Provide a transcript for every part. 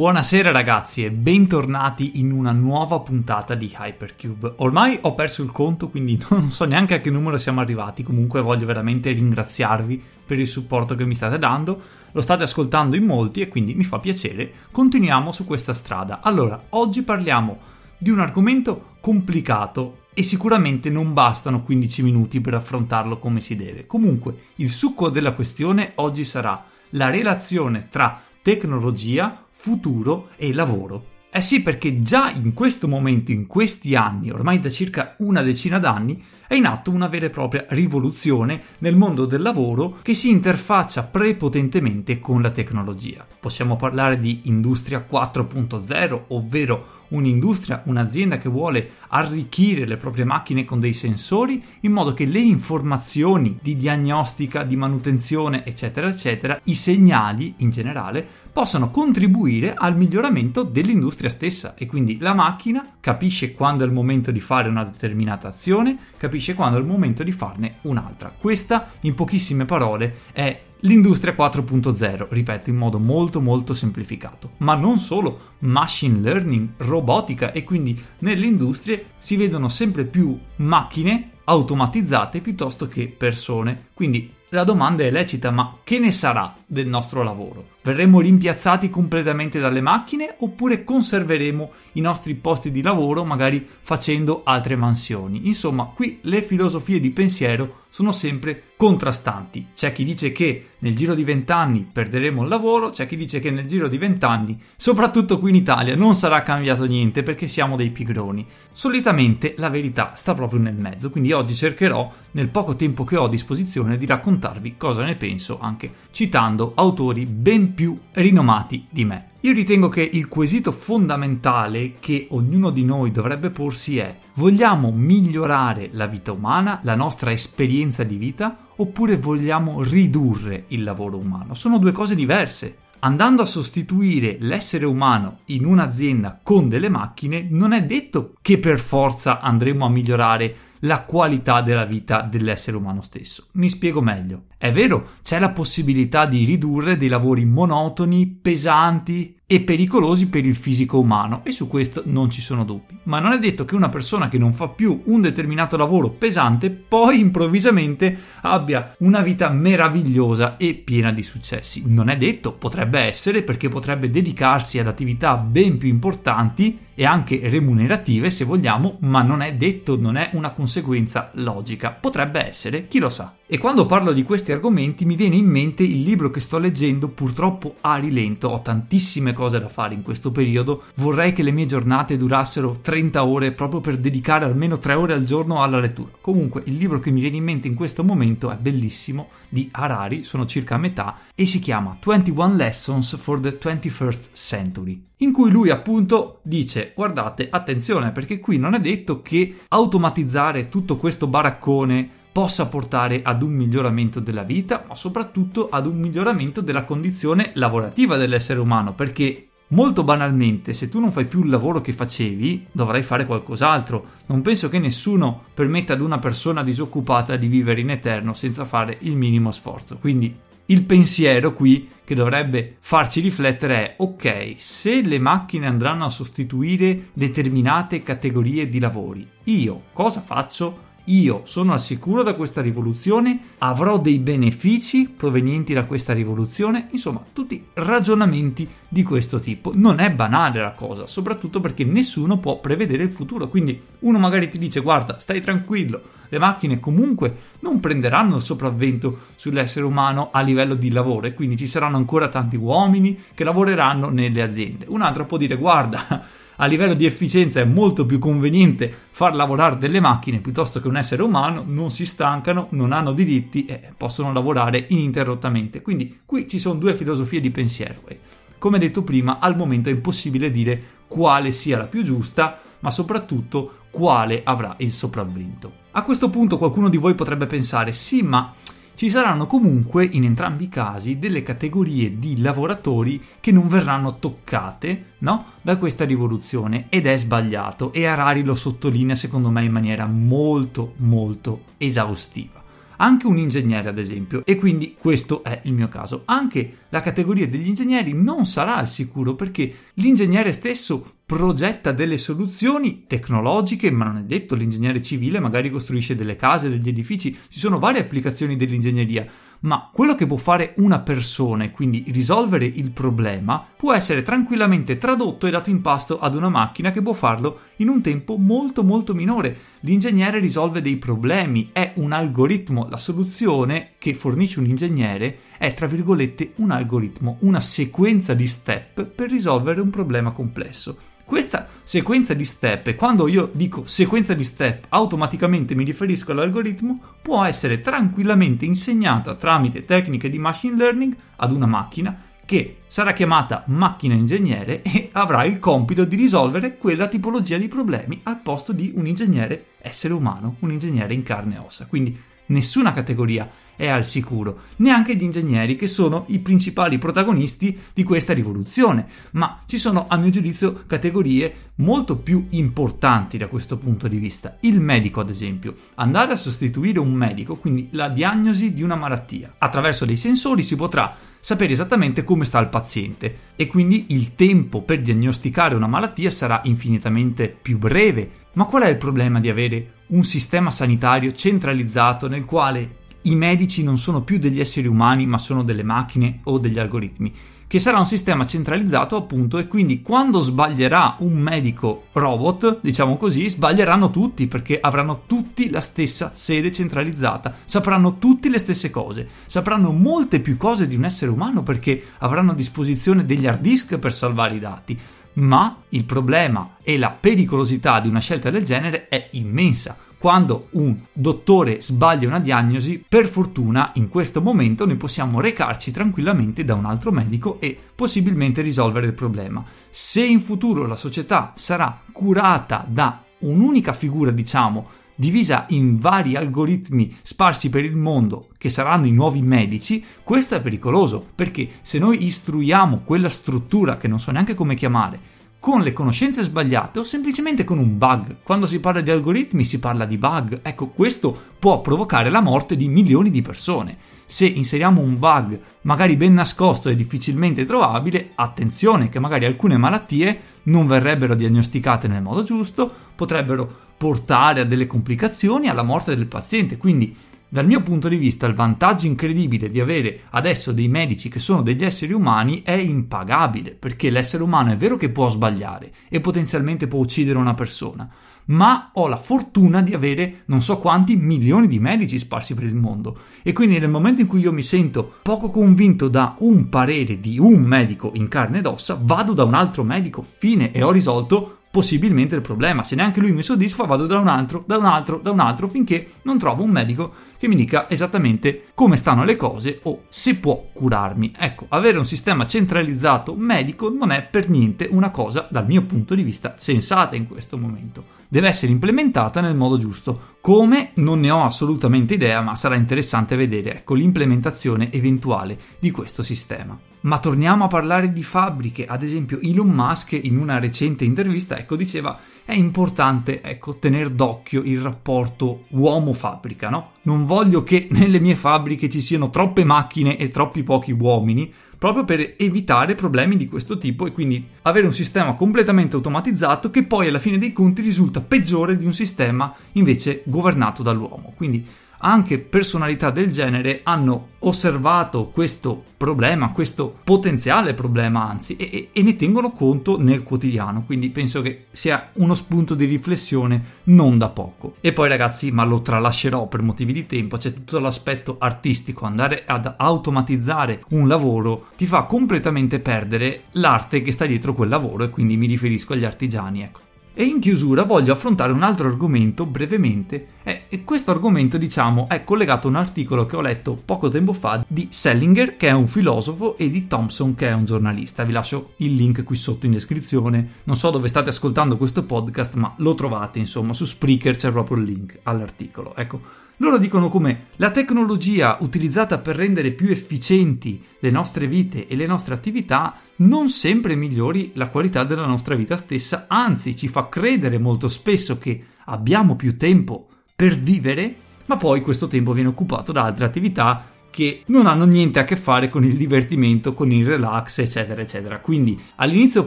buonasera ragazzi e bentornati in una nuova puntata di Hypercube. Ormai ho perso il conto, quindi non so neanche a che numero siamo arrivati, comunque voglio veramente ringraziarvi per il supporto che mi state dando, lo state ascoltando in molti e quindi mi fa piacere. Continuiamo su questa strada. Allora, oggi parliamo di un argomento complicato e sicuramente non bastano 15 minuti per affrontarlo come si deve. Comunque, il succo della questione oggi sarà la relazione tra tecnologia, futuro e lavoro. Eh sì, perché già in questo momento, in questi anni, ormai da circa una decina d'anni, è in atto una vera e propria rivoluzione nel mondo del lavoro che si interfaccia prepotentemente con la tecnologia. Possiamo parlare di industria 4.0, ovvero un'industria, un'azienda che vuole arricchire le proprie macchine con dei sensori in modo che le informazioni di diagnostica, di manutenzione, eccetera, eccetera, i segnali in generale, possano contribuire al miglioramento dell'industria stessa e quindi la macchina capisce quando è il momento di fare una determinata azione, capisce quando è il momento di farne un'altra. Questa, in pochissime parole, è l'industria 4.0, ripeto in modo molto molto semplificato. Ma non solo, machine learning, robotica e quindi nelle industrie si vedono sempre più macchine automatizzate piuttosto che persone. Quindi la domanda è lecita, ma che ne sarà del nostro lavoro? Verremo rimpiazzati completamente dalle macchine oppure conserveremo i nostri posti di lavoro magari facendo altre mansioni? Insomma, qui le filosofie di pensiero sono sempre contrastanti. C'è chi dice che nel giro di vent'anni perderemo il lavoro, c'è chi dice che nel giro di vent'anni, soprattutto qui in Italia, non sarà cambiato niente perché siamo dei pigroni. Solitamente la verità sta proprio nel mezzo, quindi oggi cercherò, nel poco tempo che ho a disposizione, di raccontarvi cosa ne penso, anche citando autori ben più rinomati di me. Io ritengo che il quesito fondamentale che ognuno di noi dovrebbe porsi è vogliamo migliorare la vita umana, la nostra esperienza di vita, oppure vogliamo ridurre il lavoro umano? Sono due cose diverse. Andando a sostituire l'essere umano in un'azienda con delle macchine, non è detto che per forza andremo a migliorare la qualità della vita dell'essere umano stesso. Mi spiego meglio. È vero, c'è la possibilità di ridurre dei lavori monotoni, pesanti e pericolosi per il fisico umano e su questo non ci sono dubbi. Ma non è detto che una persona che non fa più un determinato lavoro pesante poi improvvisamente abbia una vita meravigliosa e piena di successi. Non è detto, potrebbe essere perché potrebbe dedicarsi ad attività ben più importanti e anche remunerative se vogliamo, ma non è detto, non è una conseguenza logica. Potrebbe essere, chi lo sa. E quando parlo di questi argomenti mi viene in mente il libro che sto leggendo, purtroppo a rilento, ho tantissime cose da fare in questo periodo, vorrei che le mie giornate durassero 30 ore proprio per dedicare almeno 3 ore al giorno alla lettura. Comunque il libro che mi viene in mente in questo momento è bellissimo, di Harari, sono circa a metà, e si chiama 21 Lessons for the 21st Century, in cui lui appunto dice guardate attenzione perché qui non è detto che automatizzare tutto questo baraccone possa portare ad un miglioramento della vita, ma soprattutto ad un miglioramento della condizione lavorativa dell'essere umano, perché Molto banalmente, se tu non fai più il lavoro che facevi, dovrai fare qualcos'altro. Non penso che nessuno permetta ad una persona disoccupata di vivere in eterno senza fare il minimo sforzo. Quindi il pensiero qui che dovrebbe farci riflettere è ok, se le macchine andranno a sostituire determinate categorie di lavori, io cosa faccio? Io sono al sicuro da questa rivoluzione, avrò dei benefici provenienti da questa rivoluzione, insomma, tutti ragionamenti di questo tipo. Non è banale la cosa, soprattutto perché nessuno può prevedere il futuro, quindi uno magari ti dice guarda, stai tranquillo, le macchine comunque non prenderanno il sopravvento sull'essere umano a livello di lavoro e quindi ci saranno ancora tanti uomini che lavoreranno nelle aziende. Un altro può dire guarda, a livello di efficienza è molto più conveniente far lavorare delle macchine piuttosto che un essere umano, non si stancano, non hanno diritti e possono lavorare ininterrottamente. Quindi qui ci sono due filosofie di pensiero e come detto prima, al momento è impossibile dire quale sia la più giusta, ma soprattutto quale avrà il sopravvento. A questo punto qualcuno di voi potrebbe pensare: "Sì, ma ci saranno comunque in entrambi i casi delle categorie di lavoratori che non verranno toccate no? da questa rivoluzione ed è sbagliato e Harari lo sottolinea secondo me in maniera molto molto esaustiva. anche un ingegnere ad esempio e quindi questo è il mio caso. Anche la categoria degli ingegneri non sarà al sicuro perché l'ingegnere stesso progetta delle soluzioni tecnologiche, ma non è detto l'ingegnere civile magari costruisce delle case, degli edifici, ci sono varie applicazioni dell'ingegneria ma quello che può fare una persona e quindi risolvere il problema può essere tranquillamente tradotto e dato in pasto ad una macchina che può farlo in un tempo molto molto minore. L'ingegnere risolve dei problemi, è un algoritmo, la soluzione che fornisce un ingegnere è tra virgolette un algoritmo, una sequenza di step per risolvere un problema complesso. Questa sequenza di step, e quando io dico sequenza di step automaticamente mi riferisco all'algoritmo, può essere tranquillamente insegnata tramite tecniche di machine learning ad una macchina che sarà chiamata macchina ingegnere e avrà il compito di risolvere quella tipologia di problemi al posto di un ingegnere essere umano, un ingegnere in carne e ossa. Quindi nessuna categoria è al sicuro, neanche gli ingegneri che sono i principali protagonisti di questa rivoluzione, ma ci sono a mio giudizio categorie molto più importanti da questo punto di vista. Il medico, ad esempio, andare a sostituire un medico, quindi la diagnosi di una malattia. Attraverso dei sensori si potrà sapere esattamente come sta il paziente e quindi il tempo per diagnosticare una malattia sarà infinitamente più breve. Ma qual è il problema di avere un sistema sanitario centralizzato nel quale i medici non sono più degli esseri umani ma sono delle macchine o degli algoritmi, che sarà un sistema centralizzato appunto e quindi quando sbaglierà un medico robot, diciamo così, sbaglieranno tutti perché avranno tutti la stessa sede centralizzata, sapranno tutti le stesse cose, sapranno molte più cose di un essere umano perché avranno a disposizione degli hard disk per salvare i dati. Ma il problema e la pericolosità di una scelta del genere è immensa quando un dottore sbaglia una diagnosi, per fortuna in questo momento noi possiamo recarci tranquillamente da un altro medico e possibilmente risolvere il problema. Se in futuro la società sarà curata da un'unica figura, diciamo, divisa in vari algoritmi sparsi per il mondo che saranno i nuovi medici, questo è pericoloso perché se noi istruiamo quella struttura che non so neanche come chiamare con le conoscenze sbagliate o semplicemente con un bug. Quando si parla di algoritmi si parla di bug. Ecco, questo può provocare la morte di milioni di persone. Se inseriamo un bug magari ben nascosto e difficilmente trovabile, attenzione che magari alcune malattie non verrebbero diagnosticate nel modo giusto, potrebbero portare a delle complicazioni alla morte del paziente. Quindi dal mio punto di vista il vantaggio incredibile di avere adesso dei medici che sono degli esseri umani è impagabile, perché l'essere umano è vero che può sbagliare e potenzialmente può uccidere una persona, ma ho la fortuna di avere non so quanti milioni di medici sparsi per il mondo. E quindi nel momento in cui io mi sento poco convinto da un parere di un medico in carne ed ossa, vado da un altro medico, fine e ho risolto possibilmente il problema. Se neanche lui mi soddisfa, vado da un altro, da un altro, da un altro, finché non trovo un medico che mi dica esattamente come stanno le cose o se può curarmi. Ecco, avere un sistema centralizzato medico non è per niente una cosa, dal mio punto di vista, sensata in questo momento. Deve essere implementata nel modo giusto. Come non ne ho assolutamente idea, ma sarà interessante vedere ecco, l'implementazione eventuale di questo sistema. Ma torniamo a parlare di fabbriche, ad esempio Elon Musk in una recente intervista ecco, diceva è importante ecco, tenere d'occhio il rapporto uomo-fabbrica, no? Non voglio che nelle mie fabbriche ci siano troppe macchine e troppi pochi uomini, proprio per evitare problemi di questo tipo e quindi avere un sistema completamente automatizzato che poi alla fine dei conti risulta peggiore di un sistema invece governato dall'uomo. Quindi anche personalità del genere hanno osservato questo problema, questo potenziale problema anzi, e, e, ne tengono conto nel quotidiano, quindi penso che sia uno spunto di riflessione non da poco. E poi ragazzi, ma lo tralascerò per motivi di tempo, c'è tutto l'aspetto artistico, andare ad automatizzare un lavoro ti fa completamente perdere l'arte che sta dietro quel lavoro e quindi mi riferisco agli artigiani, ecco. E in chiusura voglio affrontare un altro argomento brevemente e questo argomento diciamo è collegato a un articolo che ho letto poco tempo fa di Sellinger che è un filosofo e di Thompson che è un giornalista. Vi lascio il link qui sotto in descrizione. Non so dove state ascoltando questo podcast ma lo trovate insomma su Spreaker c'è proprio il link all'articolo. Ecco, loro dicono come la tecnologia utilizzata per rendere più efficienti le nostre vite e le nostre attività non sempre migliori la qualità della nostra vita stessa, anzi ci fa credere molto spesso che abbiamo più tempo per vivere, ma poi questo tempo viene occupato da altre attività che non hanno niente a che fare con il divertimento, con il relax, eccetera, eccetera. Quindi all'inizio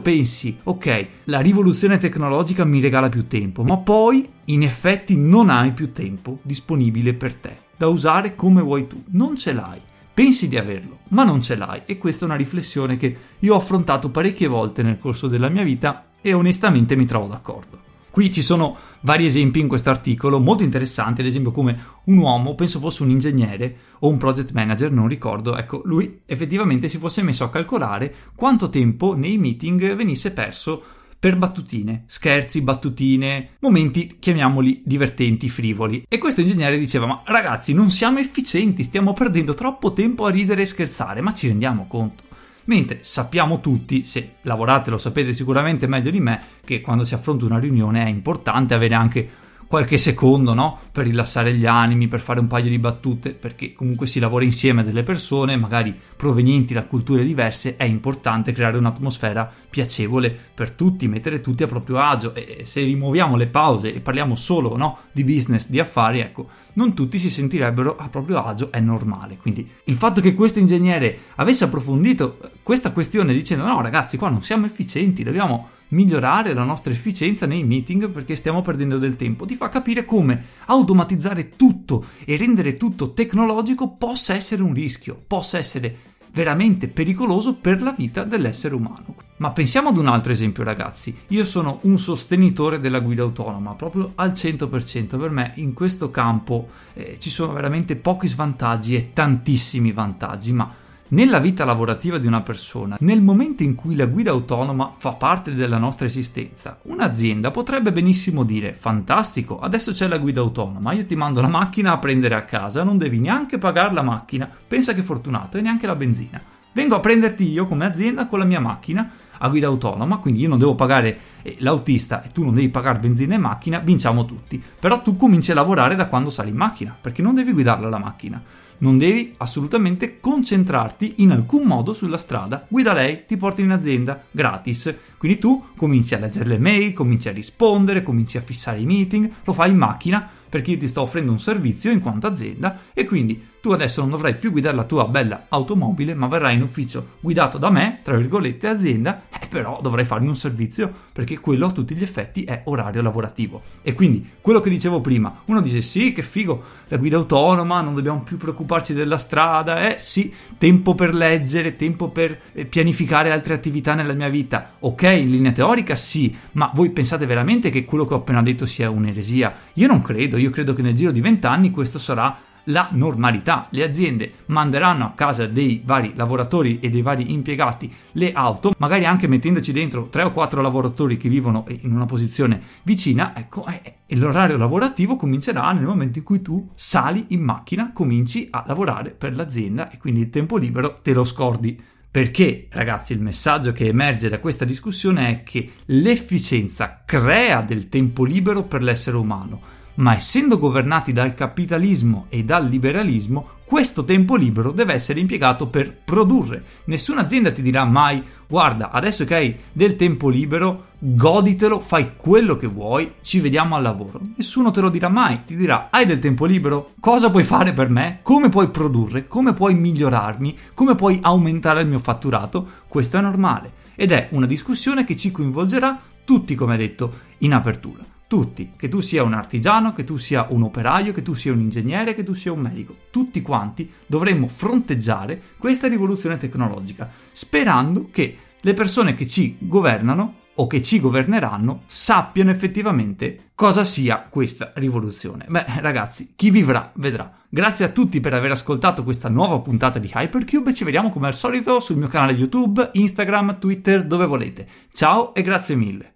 pensi, ok, la rivoluzione tecnologica mi regala più tempo, ma poi in effetti non hai più tempo disponibile per te, da usare come vuoi tu, non ce l'hai. Pensi di averlo, ma non ce l'hai e questa è una riflessione che io ho affrontato parecchie volte nel corso della mia vita e onestamente mi trovo d'accordo. Qui ci sono vari esempi in questo articolo molto interessanti, ad esempio come un uomo, penso fosse un ingegnere o un project manager, non ricordo, ecco, lui effettivamente si fosse messo a calcolare quanto tempo nei meeting venisse perso per battutine, scherzi, battutine, momenti chiamiamoli divertenti, frivoli. E questo ingegnere diceva: Ma ragazzi, non siamo efficienti, stiamo perdendo troppo tempo a ridere e scherzare, ma ci rendiamo conto. Mentre sappiamo tutti, se lavorate lo sapete sicuramente meglio di me, che quando si affronta una riunione è importante avere anche qualche secondo, no? Per rilassare gli animi, per fare un paio di battute, perché comunque si lavora insieme a delle persone, magari provenienti da culture diverse, è importante creare un'atmosfera piacevole per tutti, mettere tutti a proprio agio e se rimuoviamo le pause e parliamo solo, no? Di business, di affari, ecco, non tutti si sentirebbero a proprio agio, è normale. Quindi il fatto che questo ingegnere avesse approfondito questa questione dicendo no ragazzi, qua non siamo efficienti, dobbiamo migliorare la nostra efficienza nei meeting perché stiamo perdendo del tempo. Ti fa capire come automatizzare tutto e rendere tutto tecnologico possa essere un rischio, possa essere veramente pericoloso per la vita dell'essere umano. Ma pensiamo ad un altro esempio ragazzi, io sono un sostenitore della guida autonoma, proprio al 100%, per me in questo campo eh, ci sono veramente pochi svantaggi e tantissimi vantaggi, ma nella vita lavorativa di una persona, nel momento in cui la guida autonoma fa parte della nostra esistenza, un'azienda potrebbe benissimo dire fantastico, adesso c'è la guida autonoma, io ti mando la macchina a prendere a casa, non devi neanche pagare la macchina, pensa che fortunato, e neanche la benzina. Vengo a prenderti io come azienda con la mia macchina a guida autonoma, quindi io non devo pagare eh, l'autista e tu non devi pagare benzina e macchina, vinciamo tutti. Però tu cominci a lavorare da quando sali in macchina, perché non devi guidarla la macchina non devi assolutamente concentrarti in alcun modo sulla strada. Guida lei, ti porta in azienda gratis. Quindi tu cominci a leggere le mail, cominci a rispondere, cominci a fissare i meeting, lo fai in macchina perché io ti sto offrendo un servizio in quanto azienda e quindi tu adesso non dovrai più guidare la tua bella automobile, ma verrai in ufficio guidato da me, tra virgolette, azienda, però dovrai farmi un servizio perché quello a tutti gli effetti è orario lavorativo. E quindi quello che dicevo prima, uno dice sì, che figo, la guida autonoma, non dobbiamo più preoccuparci della strada, eh sì, tempo per leggere, tempo per eh, pianificare altre attività nella mia vita. Ok, in linea teorica sì, ma voi pensate veramente che quello che ho appena detto sia un'eresia? Io non credo, io credo che nel giro di vent'anni questo sarà la normalità. Le aziende manderanno a casa dei vari lavoratori e dei vari impiegati le auto, magari anche mettendoci dentro tre o quattro lavoratori che vivono in una posizione vicina, ecco, eh, e l'orario lavorativo comincerà nel momento in cui tu sali in macchina, cominci a lavorare per l'azienda e quindi il tempo libero te lo scordi. Perché, ragazzi, il messaggio che emerge da questa discussione è che l'efficienza crea del tempo libero per l'essere umano, ma essendo governati dal capitalismo e dal liberalismo, questo tempo libero deve essere impiegato per produrre. Nessuna azienda ti dirà mai guarda, adesso che hai del tempo libero, goditelo, fai quello che vuoi, ci vediamo al lavoro. Nessuno te lo dirà mai, ti dirà hai del tempo libero? Cosa puoi fare per me? Come puoi produrre? Come puoi migliorarmi? Come puoi aumentare il mio fatturato? Questo è normale ed è una discussione che ci coinvolgerà tutti, come detto, in apertura tutti, che tu sia un artigiano, che tu sia un operaio, che tu sia un ingegnere, che tu sia un medico, tutti quanti dovremmo fronteggiare questa rivoluzione tecnologica, sperando che le persone che ci governano o che ci governeranno sappiano effettivamente cosa sia questa rivoluzione. Beh, ragazzi, chi vivrà vedrà. Grazie a tutti per aver ascoltato questa nuova puntata di Hypercube ci vediamo come al solito sul mio canale YouTube, Instagram, Twitter, dove volete. Ciao e grazie mille.